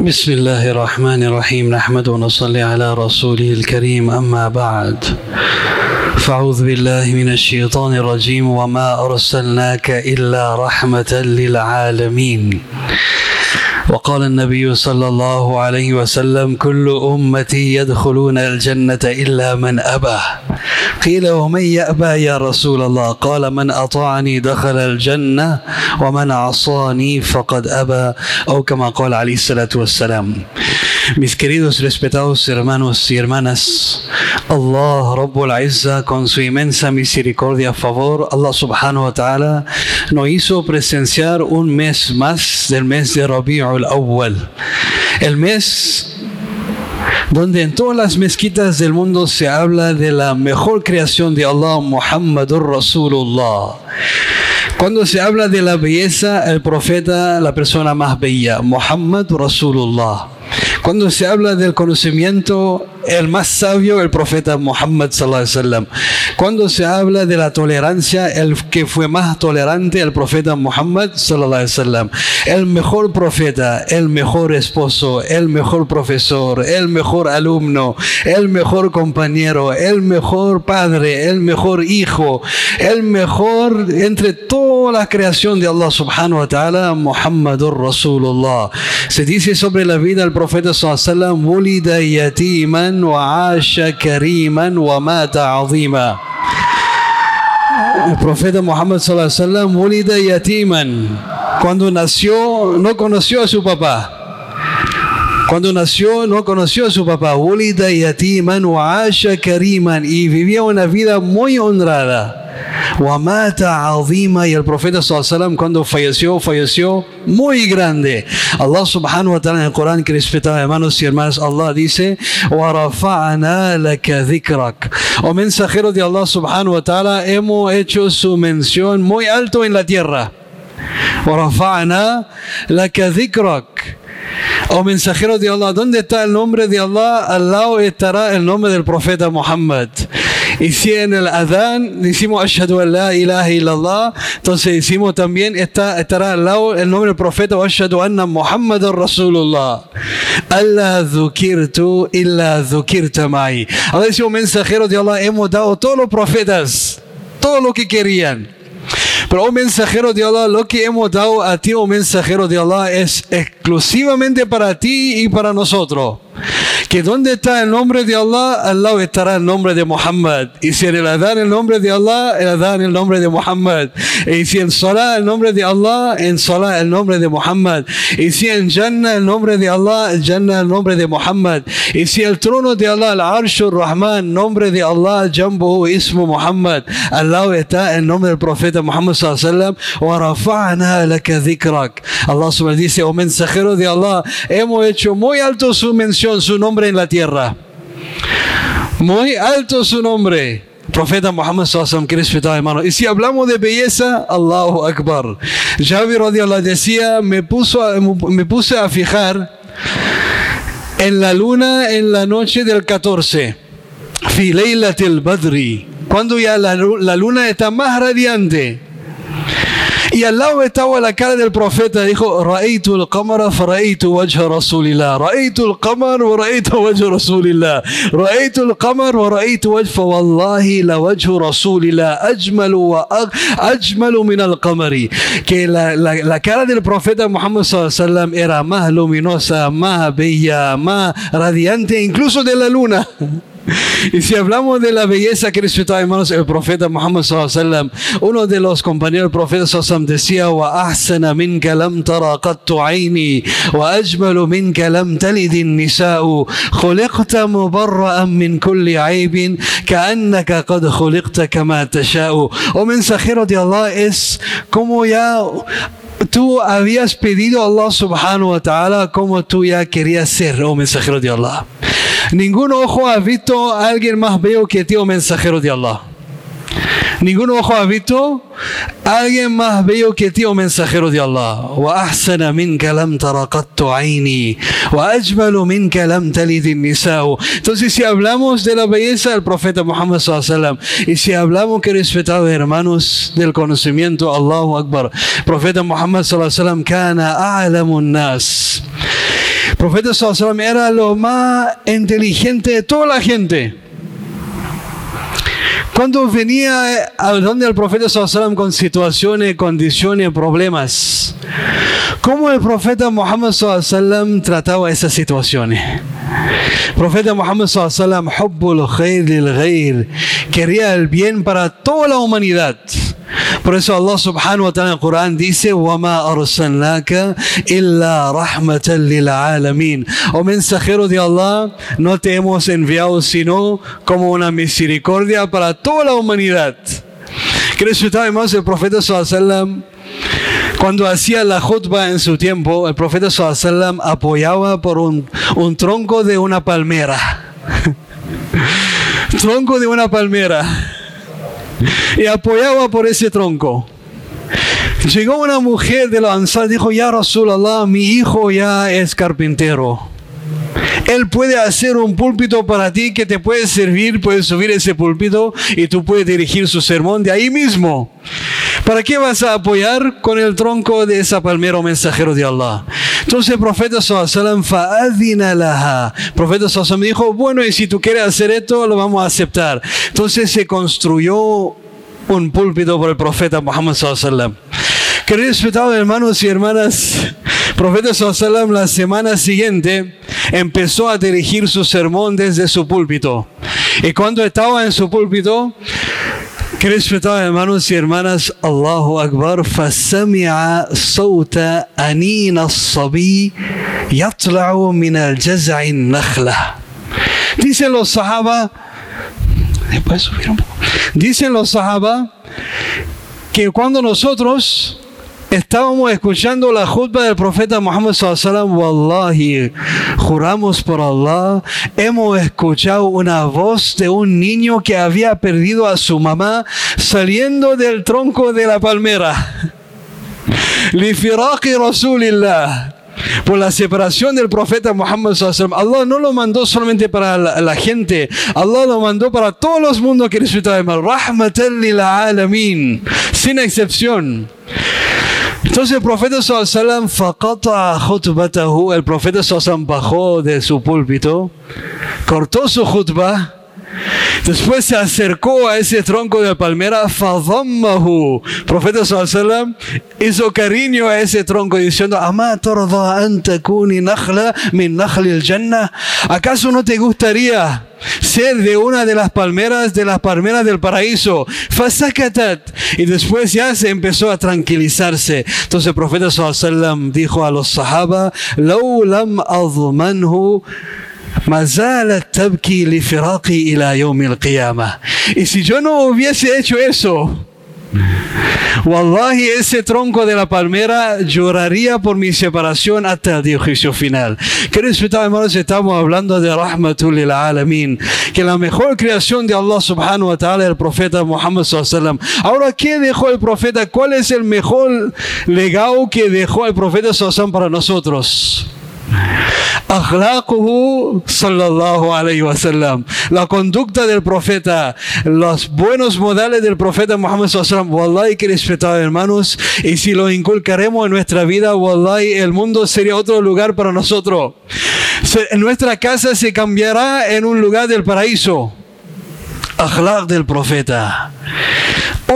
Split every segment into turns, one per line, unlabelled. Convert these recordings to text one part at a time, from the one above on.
بسم الله الرحمن الرحيم نحمد ونصلي على رسوله الكريم أما بعد فأعوذ بالله من الشيطان الرجيم وما أرسلناك إلا رحمة للعالمين وقال النبي صلى الله عليه وسلم كل أمتي يدخلون الجنة إلا من أبى قيل ومن يأبى يا رسول الله؟ قال من أطاعني دخل الجنة ومن عصاني فقد أبى. أو كما قال عليه الصلاة والسلام. Mis queridos respetados hermanos y hermanas, Allah Rabbul Izza con su inmensa misericordia favor, Allah subhanahu wa ta'ala nos hizo presenciar un mes más del mes de Rabi'ul Awwal. El mes donde en todas las mezquitas del mundo se habla de la mejor creación de Allah, Muhammadur Rasulullah. Cuando se habla de la belleza, el profeta, la persona más bella, Muhammad Rasulullah. Cuando se habla del conocimiento, el más sabio, el profeta Muhammad sallallahu. Cuando se habla de la tolerancia, el que fue más tolerante, el profeta Muhammad sallallahu. El mejor profeta, el mejor esposo, el mejor profesor, el mejor alumno, el mejor compañero, el mejor padre, el mejor hijo, el mejor entre toda la creación de Allah subhanahu wa ta'ala, Muhammadur Rasulullah. Se dice sobre la vida del profeta sallam Wulida yatiman wa asha kariman wa mata azima. El profeta Muhammad sallam Wulida yatiman. Cuando nació, no conoció a su papá. Cuando nació, no conoció a su papá. Wulida yatiman wa asha kariman. Y vivía una vida muy honrada. Y el profeta sallam cuando falleció, falleció muy grande. Allah subhanahu wa ta'ala en el Corán que respetaba hermanos y hermanas, Allah dice, O oh mensajero de Allah subhanahu wa ta'ala, hemos hecho su mención muy alto en la tierra. O oh mensajero de Allah, ¿dónde está el nombre de Allah? Al lado estará el nombre del profeta Muhammad. En el Adán decimos Ashhadu an la ilaha illallah, entonces decimos también está, estará al lado el nombre del profeta Ashhadu anna Muhammad Rasulullah. Allah dhukirtu illa dhukirta ma'i. Ahora decimos mensajeros de Allah, hemos dado todos los profetas, todo lo que querían. Pero, oh mensajero de Allah, lo que hemos dado a ti, oh mensajero de Allah, es exclusivamente para ti y para nosotros. Que donde está el nombre de Allah, al lado estará el nombre de Muhammad. Y si en el Adán el nombre de Allah, el Adán el nombre de Muhammad. Y si en Salah el nombre de Allah, en Salah el nombre de Muhammad. Y si en Jannah el nombre de Allah, en Jannah el nombre de Muhammad. Y si el trono de Allah, el Arshur Rahman, nombre de Allah, Jambu, Ismu Muhammad. Al lado está el nombre del profeta Muhammad sallallahu alayhi wa sallam. Allah subhanahu dice, oh mensajero de Allah, hemos hecho muy alto su mención su nombre en la tierra. Muy alto su nombre. Profeta Muhammad sallallahu que respetaba hermano. Y si hablamos de belleza, Allahu Akbar. Jabir radiallahu decía, me, puso a, me puse a fijar en la luna en la noche del 14. Fi badri. Cuando ya la luna está más radiante. Y al lado estaba la cara del profeta, dijo, رأيت القمر فرأيت وجه رسول الله رأيت القمر ورأيت وجه رسول الله رأيت القمر ورأيت وجه فوالله لوجه رسول الله أجمل وأجمل من القمر que la, la, la cara del profeta Muhammad sallam era más luminosa, más bella, más radiante incluso de la luna Y si hablamos de la belleza que disfrutaba, hermanos, el profeta Muhammad sallam, uno de los compañeros del profeta decía, wa ahsana minka lam tara qattu aini, wa ajmalu minka lam talid nisa'u, khuliqta mubarra'an min kulli aibin, qad kama tasha'u. Mensajero de Allah es como ya tú habías pedido a Allah subhanahu wa ta'ala como tú ya querías ser, oh mensajero de Allah. Ningún ojo ha visto a alguien más bello que ti, oh mensajero de Allah Ningún ojo ha visto a alguien más bello que ti, oh mensajero de Allah. وأحسن منك لم تر قط عيني وأجمل منك لم تلد النساء. Entonces, si hablamos de la belleza del profeta Muhammad sallallahu y si hablamos que respetados hermanos del conocimiento, Allahu Akbar, profeta Muhammad sallallahu alaihi wasallam, كان أعلم الناس El profeta sallallahu era lo más inteligente de toda la gente. Cuando venía a donde el profeta sallallahu con situaciones, condiciones, problemas, ¿cómo el profeta Muhammad sallallahu trataba esas situaciones? El profeta Muhammad sallallahu hubbul khair quería el bien para toda la humanidad. Por eso Allah subhanahu wa ta'ala en el Corán dice, وَمَا أَرْسَلْنَاكَ إِلَّا رَحْمَةً لِلْعَالَمِينَ O mensajero de Allah, no te hemos enviado sino como una misericordia para toda la humanidad. ¿Crees que además el profeta sallallahu cuando hacía la khutbah en su tiempo, el profeta sallallahu apoyaba por un, un tronco de una palmera. tronco de una palmera y apoyaba por ese tronco. Llegó una mujer de la Ansar dijo, ya Rasulallah, mi hijo ya es carpintero. Él puede hacer un púlpito para ti que te puede servir, puedes subir ese púlpito y tú puedes dirigir su sermón de ahí mismo. ¿Para qué vas a apoyar con el tronco de esa palmera mensajero de Allah? Entonces el profeta sallallahu profeta sallallahu dijo, bueno, y si tú quieres hacer esto, lo vamos a aceptar. Entonces se construyó un púlpito por el profeta Muhammad sallallahu Queridos respetados hermanos y hermanas, el profeta sallallahu la semana siguiente empezó a dirigir su sermón desde su púlpito. Y cuando estaba en su púlpito, queridos respetados hermanos y hermanas, Allahu Akbar, فسمع صوت أنين الصبي يطلع من الجزع النخلة. Dicen los sahaba, Dicen los sahaba que cuando nosotros estábamos escuchando la jutba del profeta Muhammad sallallahu wallahi, juramos por Allah, hemos escuchado una voz de un niño que había perdido a su mamá saliendo del tronco de la palmera. Rasulillah. Por la separación del profeta Muhammad Allah no lo mandó solamente para la, gente, Allah lo mandó para todos los mundos que de Rahmatan lil alamin, sin excepción. Entonces el profeta sallam el profeta sallam bajó de su púlpito, cortó su khutbah Después se acercó a ese tronco de palmera, fadammahu. Profeta sallallahu hizo cariño a ese tronco diciendo, "Ama min jannah?" ¿Acaso no te gustaría de una de las palmeras de las palmeras del paraíso. Y después ya se empezó a tranquilizarse. Entonces el profeta sallallahu dijo a los sahaba, "Law lam y si yo no hubiese hecho eso, Wallahi, ese tronco de la palmera lloraría por mi separación hasta el juicio final. Queridos hermanos, estamos hablando de Rahmatul Alamin, que la mejor creación de Allah subhanahu wa ta'ala el profeta Muhammad sallallahu Ahora, ¿qué dejó el profeta? ¿Cuál es el mejor legado que dejó el profeta sallallahu para nosotros? Sallallahu alayhi wasallam. La conducta del profeta, los buenos modales del profeta Muhammad sallallahu wallahi que respetado hermanos, y si lo inculcaremos en nuestra vida, wallahi el mundo sería otro lugar para nosotros. Nuestra casa se cambiará en un lugar del paraíso. Akhlaq del profeta.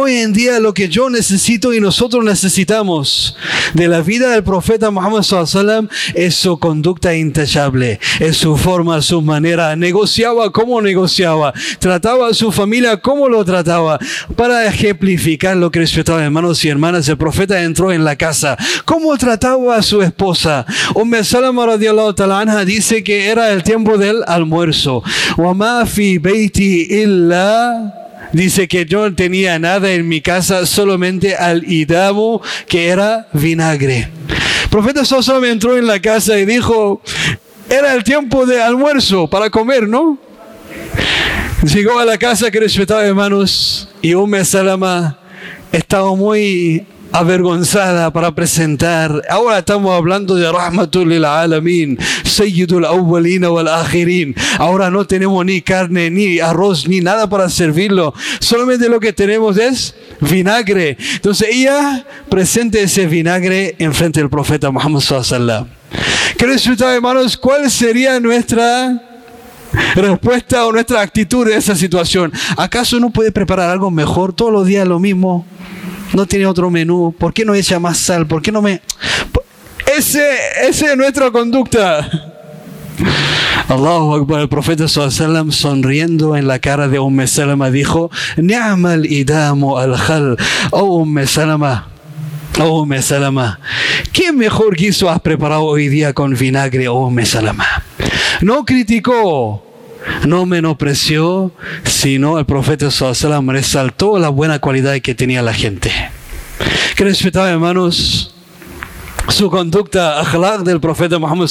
Hoy en día lo que yo necesito y nosotros necesitamos de la vida del profeta Muhammad sallam es su conducta intachable, es su forma, su manera, negociaba como negociaba, trataba a su familia como lo trataba. Para ejemplificar lo que respetaba hermanos y hermanas, el profeta entró en la casa, cómo trataba a su esposa. Umm Salama radiallahu ta'ala dice que era el tiempo del almuerzo. Beiti illa Dice que yo no tenía nada en mi casa, solamente al idamo que era vinagre. El profeta Sosa me entró en la casa y dijo, era el tiempo de almuerzo para comer, ¿no? Llegó a la casa que respetaba hermanos y Umm Salama estaba muy avergonzada para presentar. Ahora estamos hablando de Rahmatul lil Alamin, Sayyidul Awwalina wal Akhirin. Ahora no tenemos ni carne, ni arroz, ni nada para servirlo. Solamente lo que tenemos es vinagre. Entonces ella presente ese vinagre en frente del profeta Muhammad sallallahu Queridos hermanos, ¿cuál sería nuestra respuesta o nuestra actitud en esa situación? ¿Acaso no puede preparar algo mejor? Todos los días lo mismo. No tiene otro menú. ¿Por qué no echa más sal? ¿Por qué no me... Ese, esa es nuestra conducta. Allahu Akbar, el profeta sallam sonriendo en la cara de Umm Salama dijo, Ni'mal idamu al-khal, oh Umm Salama, oh Umm Salama, ¿qué mejor guiso has preparado hoy día con vinagre, oh Umm Salama? No criticó, no menospreció, sino el profeta sallam resaltó la buena cualidad que tenía la gente. Que respetaba, hermanos, su conducta akhlaq del profeta Muhammad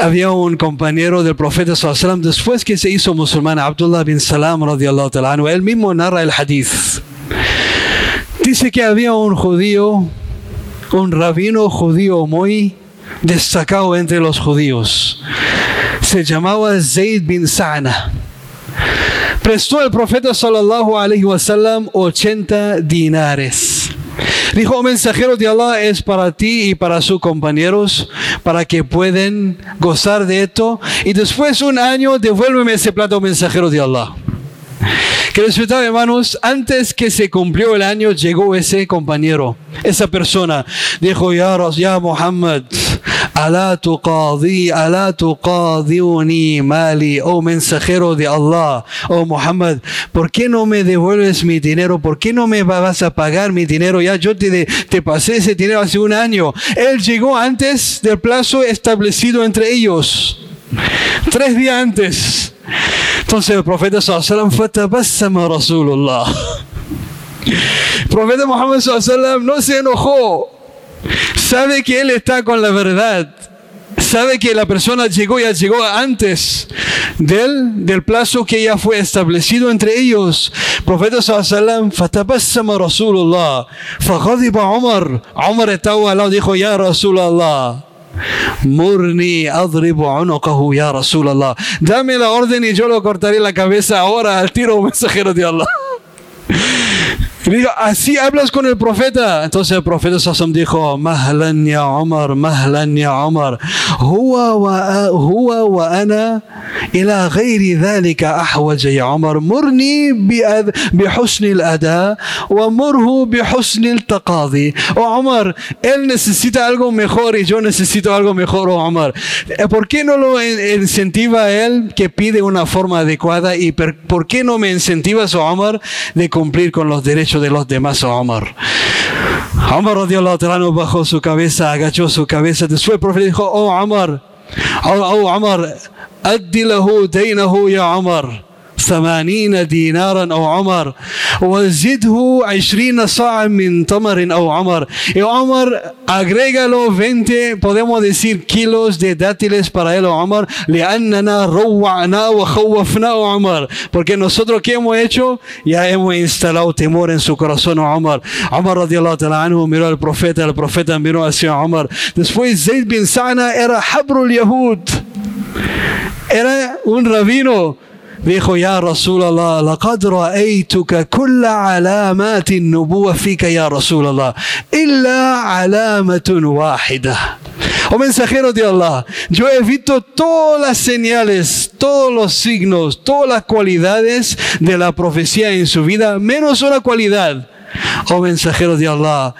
había un compañero del profeta sallam después que se hizo musulmán, Abdullah bin Salam radiallahu ta'ala él mismo narra el hadith. Dice que había un judío, un rabino judío muy destacado entre los judíos. Se llamaba Zayd bin Sa'na. Prestó al profeta sallallahu alaihi wasallam 80 dinares. Dijo, mensajero de Allah es para ti y para sus compañeros, para que puedan gozar de esto. Y después un año, devuélveme ese plato, mensajero de Allah. Que respetaba hermanos, antes que se cumplió el año, llegó ese compañero, esa persona. Dijo, ya, ya Muhammad, Alá tuqadi, alá tuqadiuni mali, oh mensajero de Allah, oh Muhammad, ¿por qué no me devuelves mi dinero? ¿Por qué no me vas a pagar mi dinero? Ya yo te, te pasé ese dinero hace un año. Él llegó antes del plazo establecido entre ellos. Tres días antes. Entonces el profeta sallallahu fatabassama Rasulullah. El profeta Muhammad sallallahu no se enojó sabe que él está con la verdad, sabe que la persona llegó, ya llegó antes del, del plazo que ya fue establecido entre ellos. Profeta sallallahu fatabassama Rasulullah, faghadiba Umar. Umar estaba al lado, dijo, ya Rasulullah. Murni adribu unuqahu ya Rasulullah. Dame la orden y yo lo cortaré la cabeza ahora al tiro mensajero de Allah. Y dijo, así hablas con el profeta. Entonces el profeta Sassam dijo, Mahlan ya Umar, Mahlan ya Umar. Huwa wa, huwa wa ana dhalika ahwaja ya Umar. Murni bihusni al-ada wa murhu bihusni al-taqadi. Oh Umar, él necesita algo mejor y yo necesito algo mejor, oh Umar. ¿Por qué no lo incentiva a él que pide una forma adecuada y por qué no me incentivas, oh Umar, de cumplir con los derechos de los demás a Omar. Omar anhu bajó su cabeza, agachó su cabeza. Después el profeta dijo, oh Omar, oh, oh Omar, addi lahu daynahu ya Omar. ثمانين دينارا أو عمر وزده عشرين صاع من تمر أو عمر y Omar agrégalo 20 podemos decir kilos de dátiles para él Omar لأننا روعنا وخوفنا عمر porque nosotros ¿qué hemos hecho? ya hemos instalado temor en su corazón Omar Omar radiallahu ta'ala anhu miró al profeta el profeta miró hacia Omar después Zayd bin Sa'na era habrul Yahud Era un rabino. Dijo, ya Rasulallah, laqad ra'aytuka kulla alamati nubuwa fika ya Rasulallah, illa alamatun wahida. Oh mensajero de Allah, yo evito todas las señales, todos los signos, todas las cualidades de la profecía en su vida, menos una cualidad. Oh mensajero de Allah,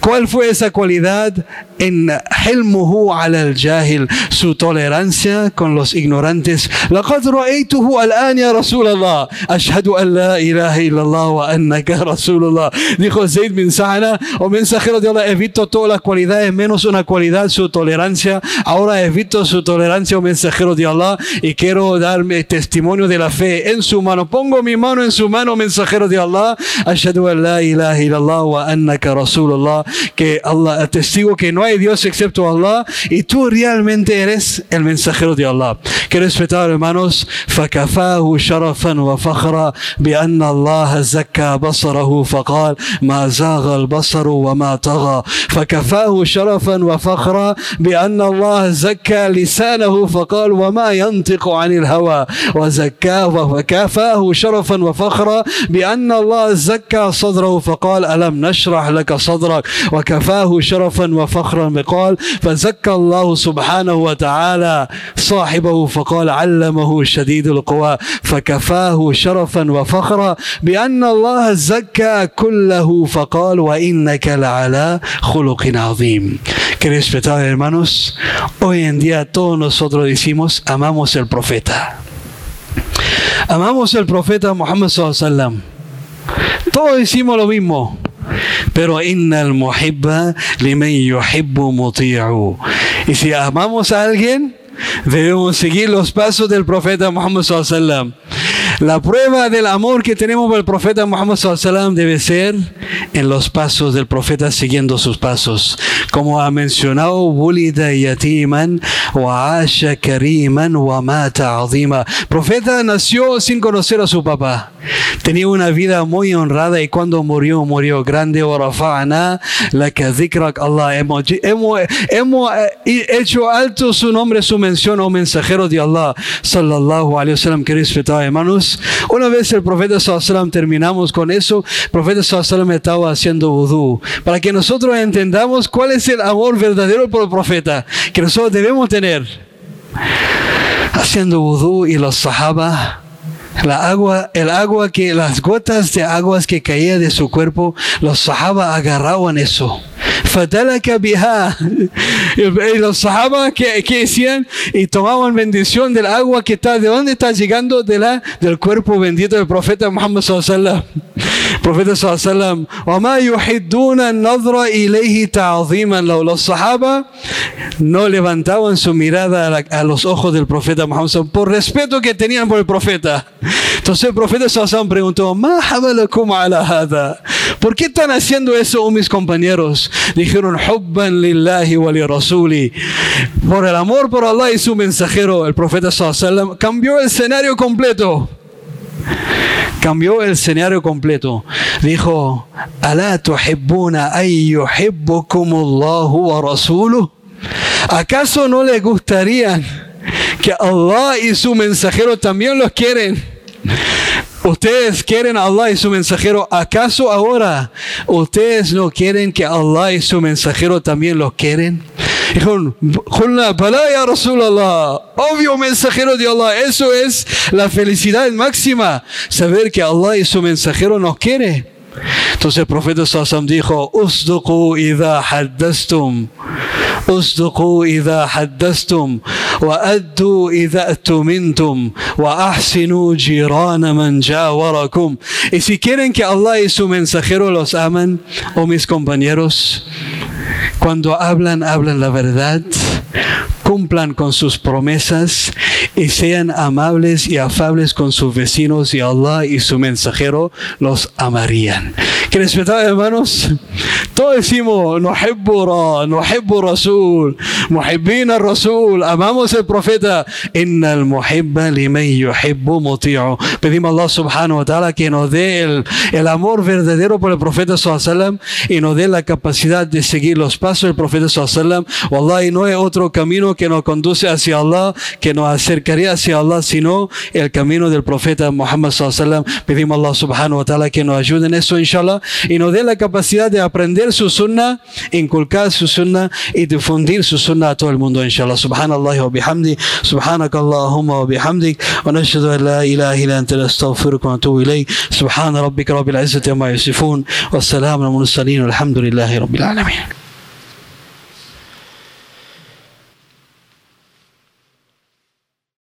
¿cuál fue esa cualidad? En hilmuhu ala al-jahil, su tolerancia con los ignorantes. لقد رأيته الآن يا رسول الله أشهد أن لا إله إلا الله وأنك رسول الله dijo Zayd bin Sa'na o mensajero de Allah he visto todas las cualidades menos una cualidad su tolerancia ahora he visto su tolerancia o mensajero de Allah y quiero darme testimonio de la fe en su mano pongo mi mano en su mano mensajero de Allah أشهد أن لا إله إلا الله وأنك رسول الله que Allah testigo que no hay Dios excepto Allah? Y tú realmente eres el mensajero de Allah. Que respetar hermanos. فكفاه شرفا وفخرا بأن الله زكى بصره فقال ما زاغ البصر وما طغى فكفاه شرفا وفخرا بأن الله زكى لسانه فقال وما ينطق عن الهوى وزكاه وكافاه شرفا وفخرا بأن الله زكى صدره فقال ألم نشرح لك صدرك وكفاه شرفا وفخرا بقال فزكى الله سبحانه وتعالى صاحبه فقال علمه شديد القوى فكفاه شرفا وفخرا بأن الله زكى كله فقال وإنك لعلى خلق عظيم Que respetados hermanos, hoy en día todos nosotros decimos amamos el profeta. Amamos el profeta Muhammad sallallahu Todos decimos lo mismo. Pero innal muhibba liman yuhibbu muti'u. Y si amamos a alguien, debemos seguir los pasos del profeta Muhammad sallallahu la prueba del amor que tenemos por el profeta Muhammad sallallahu debe ser en los pasos del profeta siguiendo sus pasos. Como ha mencionado, wulida yatiman wa asha kariman wa mata azima. Profeta nació sin conocer a su papá. Tenía una vida muy honrada y cuando murió, murió grande. la Allah. Hemos, hemos, hemos eh, hecho alto su nombre, su mención, oh mensajero de Allah. Sallallahu alayhi wa sallam, que respetado Una vez el profeta terminamos con eso, el profeta sallam estaba haciendo vudú, para que nosotros entendamos cuál es el amor verdadero por el profeta que nosotros debemos tener. Haciendo vudú y los sahaba la agua, el agua que, las gotas de aguas que caía de su cuerpo, los sahaba agarraban eso. Fatalaka biha. Y los sahaba que, que decían y tomaban bendición del agua que está, ¿de dónde está llegando? De la, del cuerpo bendito del profeta Muhammad sallallahu Profeta sallallahu Los sahaba no levantaban su mirada a, los ojos del profeta Muhammad por respeto que tenían por el profeta. Entonces el profeta sallallahu preguntó, ¿Por qué están haciendo eso mis compañeros? Dijeron, Hubban lillahi wa li rasuli. Por el amor por Allah y su mensajero, el profeta sallallahu cambió el escenario completo cambió el escenario completo. Dijo, ¿Alá tuhibbuna ay yuhibbukumullahu wa rasuluh? ¿Acaso no les gustaría que Allah y su mensajero también los quieren? Ustedes quieren a Allah y su mensajero. ¿Acaso ahora ustedes no quieren que Allah y su mensajero también los quieren? Dijeron, ya Rasulallah, obvio mensajero de Allah, eso es la felicidad máxima, saber que Allah y su mensajero nos quiere. Entonces el profeta Sassam dijo, Usduqu idha haddastum, Usduqu idha haddastum, wa addu idha atumintum, wa ahsinu jirana man jawarakum. Y si quieren que Allah y su mensajero los aman, o oh mis compañeros, cuando hablan, hablan la verdad, cumplan con sus promesas y sean amables y afables con sus vecinos y Allah y su mensajero los amarían. Que respetados hermanos, todos decimos, nuhibbu nuhibbu rasul, muhibbina rasul, amamos el profeta, innal muhibba liman yuhibbu muti'u. Pedimos a Allah subhanahu wa ta'ala que nos dé el, el amor verdadero por el profeta sallallahu y nos dé la capacidad de seguir los pasos del profeta sallallahu Wallahi no hay otro camino que nos conduce hacia Allah, que nos acercaría hacia Allah, sino el camino del profeta Muhammad sallallahu Pedimos a Allah subhanahu wa ta'ala que nos ayude en eso inshallah y nos dé la capacidad de aprender su sunnah, inculcar su sunnah y difundir su sunnah a todo el mundo, inshallah. Subhanallah wa bihamdi, subhanak Allahumma wa bihamdik, wa nashhadu an la ilaha illa anta nastaghfiruka wa natubu ilayk. Subhana rabbika rabbil izzati amma yasifun, wa salamun al mursalin, walhamdulillahi rabbil alamin.